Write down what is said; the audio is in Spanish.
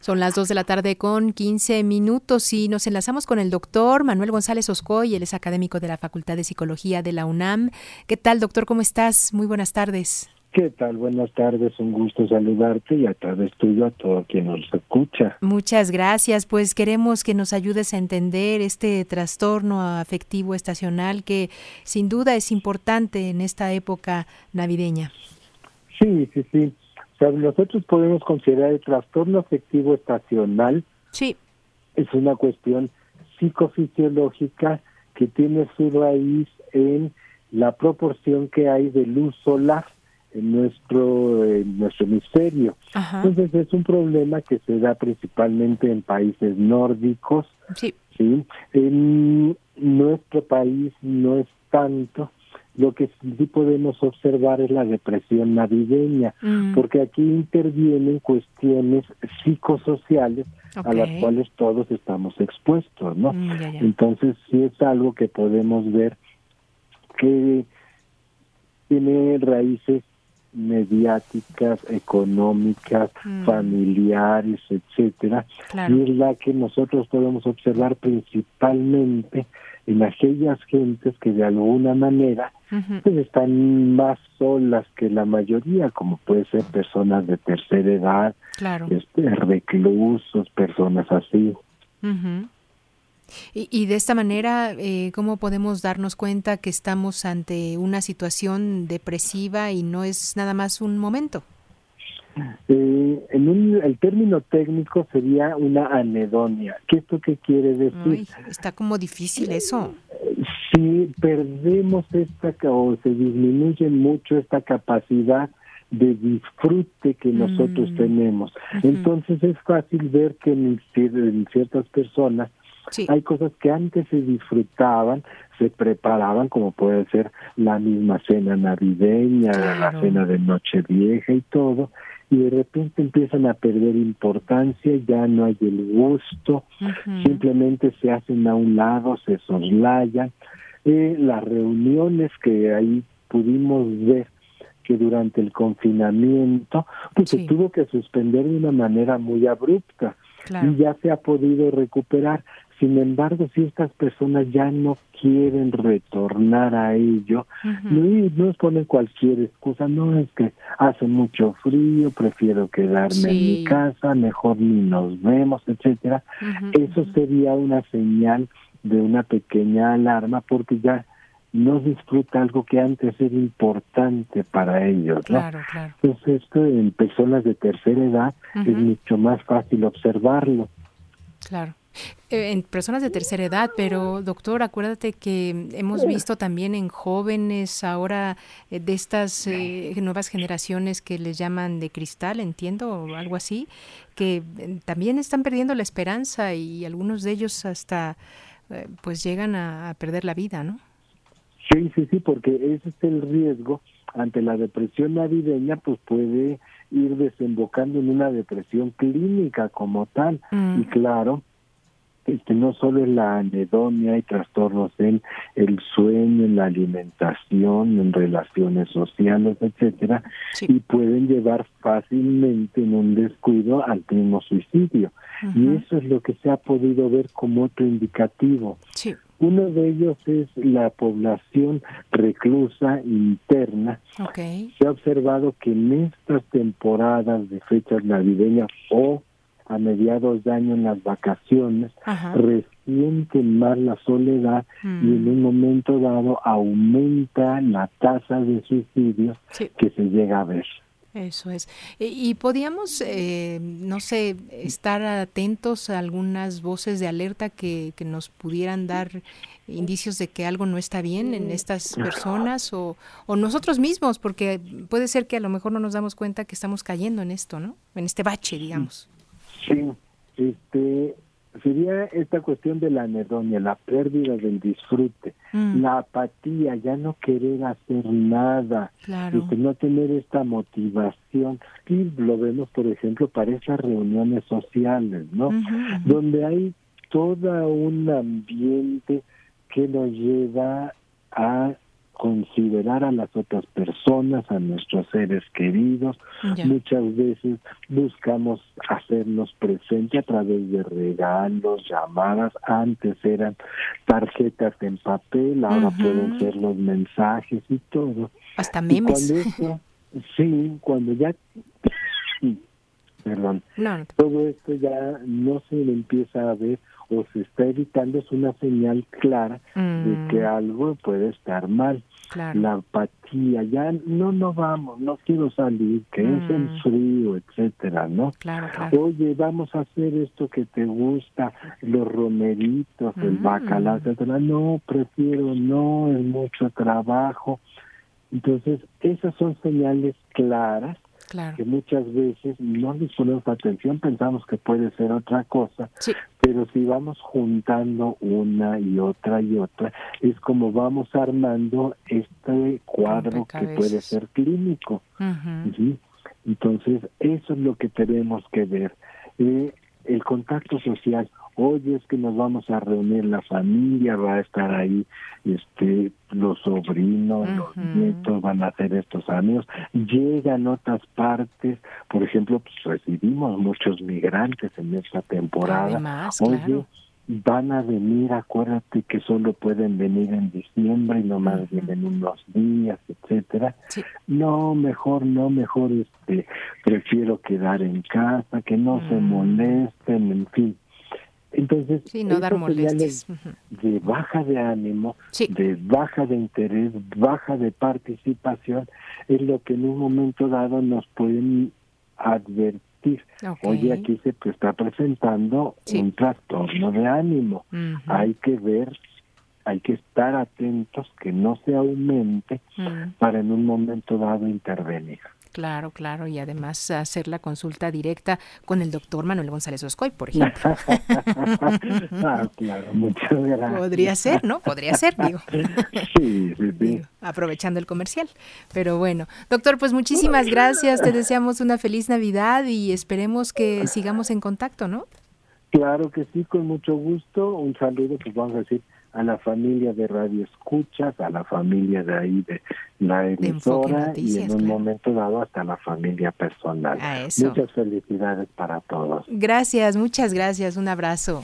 Son las 2 de la tarde con 15 minutos y nos enlazamos con el doctor Manuel González Oscoy, él es académico de la Facultad de Psicología de la UNAM. ¿Qué tal, doctor? ¿Cómo estás? Muy buenas tardes. ¿Qué tal? Buenas tardes, un gusto saludarte y a través tuyo a todo quien nos escucha. Muchas gracias, pues queremos que nos ayudes a entender este trastorno afectivo estacional que sin duda es importante en esta época navideña. Sí, sí, sí nosotros podemos considerar el trastorno afectivo estacional. Sí. Es una cuestión psicofisiológica que tiene su raíz en la proporción que hay de luz solar en nuestro en nuestro hemisferio. Entonces es un problema que se da principalmente en países nórdicos. Sí. ¿sí? En nuestro país no es tanto, lo que sí podemos observar es la depresión navideña, mm. porque aquí intervienen cuestiones psicosociales a las cuales todos estamos expuestos, ¿no? Mm, Entonces sí es algo que podemos ver que tiene raíces mediáticas, económicas, mm. familiares, etcétera, y es la que nosotros podemos observar principalmente en aquellas gentes que de alguna manera pues están más solas que la mayoría, como puede ser personas de tercera edad, este, reclusos, personas así. y, y, de esta manera, eh, ¿cómo podemos darnos cuenta que estamos ante una situación depresiva y no es nada más un momento? Eh, en un, el término técnico sería una anedonia. ¿Qué esto qué quiere decir? está como difícil eso. Si perdemos esta o se disminuye mucho esta capacidad de disfrute que nosotros mm. tenemos. Entonces es fácil ver que en, ciertas personas hay cosas que antes se disfrutaban, se preparaban, como puede ser la misma cena navideña, la cena de Nochevieja y todo, y de repente empiezan a perder importancia, ya no hay el gusto, simplemente se hacen a un lado, se soslayan. Eh, las reuniones que ahí pudimos ver que durante el confinamiento pues se tuvo que suspender de una manera muy abrupta y ya se ha podido recuperar. Sin embargo, si estas personas ya no quieren retornar a ello, no, nos ponen cualquier excusa, no es que hace mucho frío, prefiero quedarme en mi casa, mejor ni nos vemos, etcétera. Eso sería una señal de una pequeña alarma porque ya no disfruta algo que antes era importante para ellos. ¿no? Claro, claro. Entonces esto en personas de tercera edad es mucho más fácil observarlo. Claro. Eh, en personas de tercera edad, pero doctor, acuérdate que hemos visto también en jóvenes ahora eh, de estas eh, nuevas generaciones que les llaman de cristal, entiendo, o algo así, que también están perdiendo la esperanza y algunos de ellos hasta pues llegan a, perder la vida, ¿no? Sí, sí, sí, porque ese es el riesgo ante la depresión navideña, pues puede ir desembocando en una depresión clínica como tal. Mm. Y claro, este no solo es la anedonia y trastornos en el sueño, en la alimentación, en relaciones sociales, etcétera, y pueden llevar fácilmente en un descuido al mismo suicidio. Y eso es lo que se ha podido ver como otro indicativo. Uno de ellos es la población reclusa interna. Se ha observado que en estas temporadas de fechas navideñas o a mediados de año en las vacaciones, resienten más la soledad y en mm. un momento dado aumenta la tasa de suicidios que se llega a ver. Eso es. Y, podíamos, eh, no sé, estar atentos a algunas voces de alerta que, que, nos pudieran dar indicios de que algo no está bien en estas personas o, o, nosotros mismos, porque puede ser que a lo mejor no nos damos cuenta que estamos cayendo en esto, ¿no? En este bache, digamos. Sí, este sería esta cuestión de la anedonia, la pérdida del disfrute, mm. la apatía, ya no querer hacer nada, este, no tener esta motivación. Y lo vemos, por ejemplo, para esas reuniones sociales, ¿no? Donde hay todo un ambiente que nos lleva a considerar a las otras personas, a nuestros seres queridos. Muchas veces buscamos hacernos presente a través de regalos, llamadas. Antes eran tarjetas en papel, ahora pueden ser los mensajes y todo. Hasta memes. sí, cuando ya perdón, todo esto ya no se empieza a ver o se está evitando es una señal clara de que mm. algo puede estar mal. La apatía, ya no, no vamos, no quiero salir, que es el mm. frío, etcétera, ¿no? Oye, vamos a hacer esto que te gusta, los romeritos, el mm. bacalao, etcétera. No, prefiero, no, es mucho trabajo. Entonces, esas son señales claras que muchas veces no les ponemos atención, pensamos que puede ser otra cosa, pero si vamos juntando una y otra y otra, es como vamos armando este cuadro que puede ser clínico. Entonces, eso es lo que tenemos que ver. Eh, el contacto social, oye, es que nos vamos a reunir la familia, va a estar ahí este los sobrinos, los nietos van a hacer estos amigos, llegan otras partes, por ejemplo, pues recibimos muchos migrantes en esta temporada. oye, van a venir, acuérdate que solo pueden venir en diciembre y nomás vienen unos días, etcétera. No, mejor no, mejor este prefiero quedar en casa, que no se mm. molesten, en fin. Entonces, sí, no dar de baja de ánimo, de baja de interés, baja de participación, es lo que en un momento dado nos pueden advertir. Oye, aquí se está presentando un trastorno de ánimo. Hay que ver, hay que estar atentos que no se aumente mm. para en un momento dado intervenir. Claro, claro, y además hacer la consulta directa con el doctor Manuel González Oscoy, por ejemplo. ah, claro, muchas gracias. Podría ser, ¿no? Podría ser, digo. Sí, sí, sí. aprovechando el comercial. Pero bueno, doctor, pues muchísimas gracias, te deseamos una feliz Navidad y esperemos que sigamos en contacto, ¿no? Claro que sí, con mucho gusto. Un saludo, pues vamos a decir a la familia de Radio Escuchas, a la familia de ahí de la emisora y en un momento dado hasta la familia personal. Muchas felicidades para todos. Gracias, muchas gracias, un abrazo.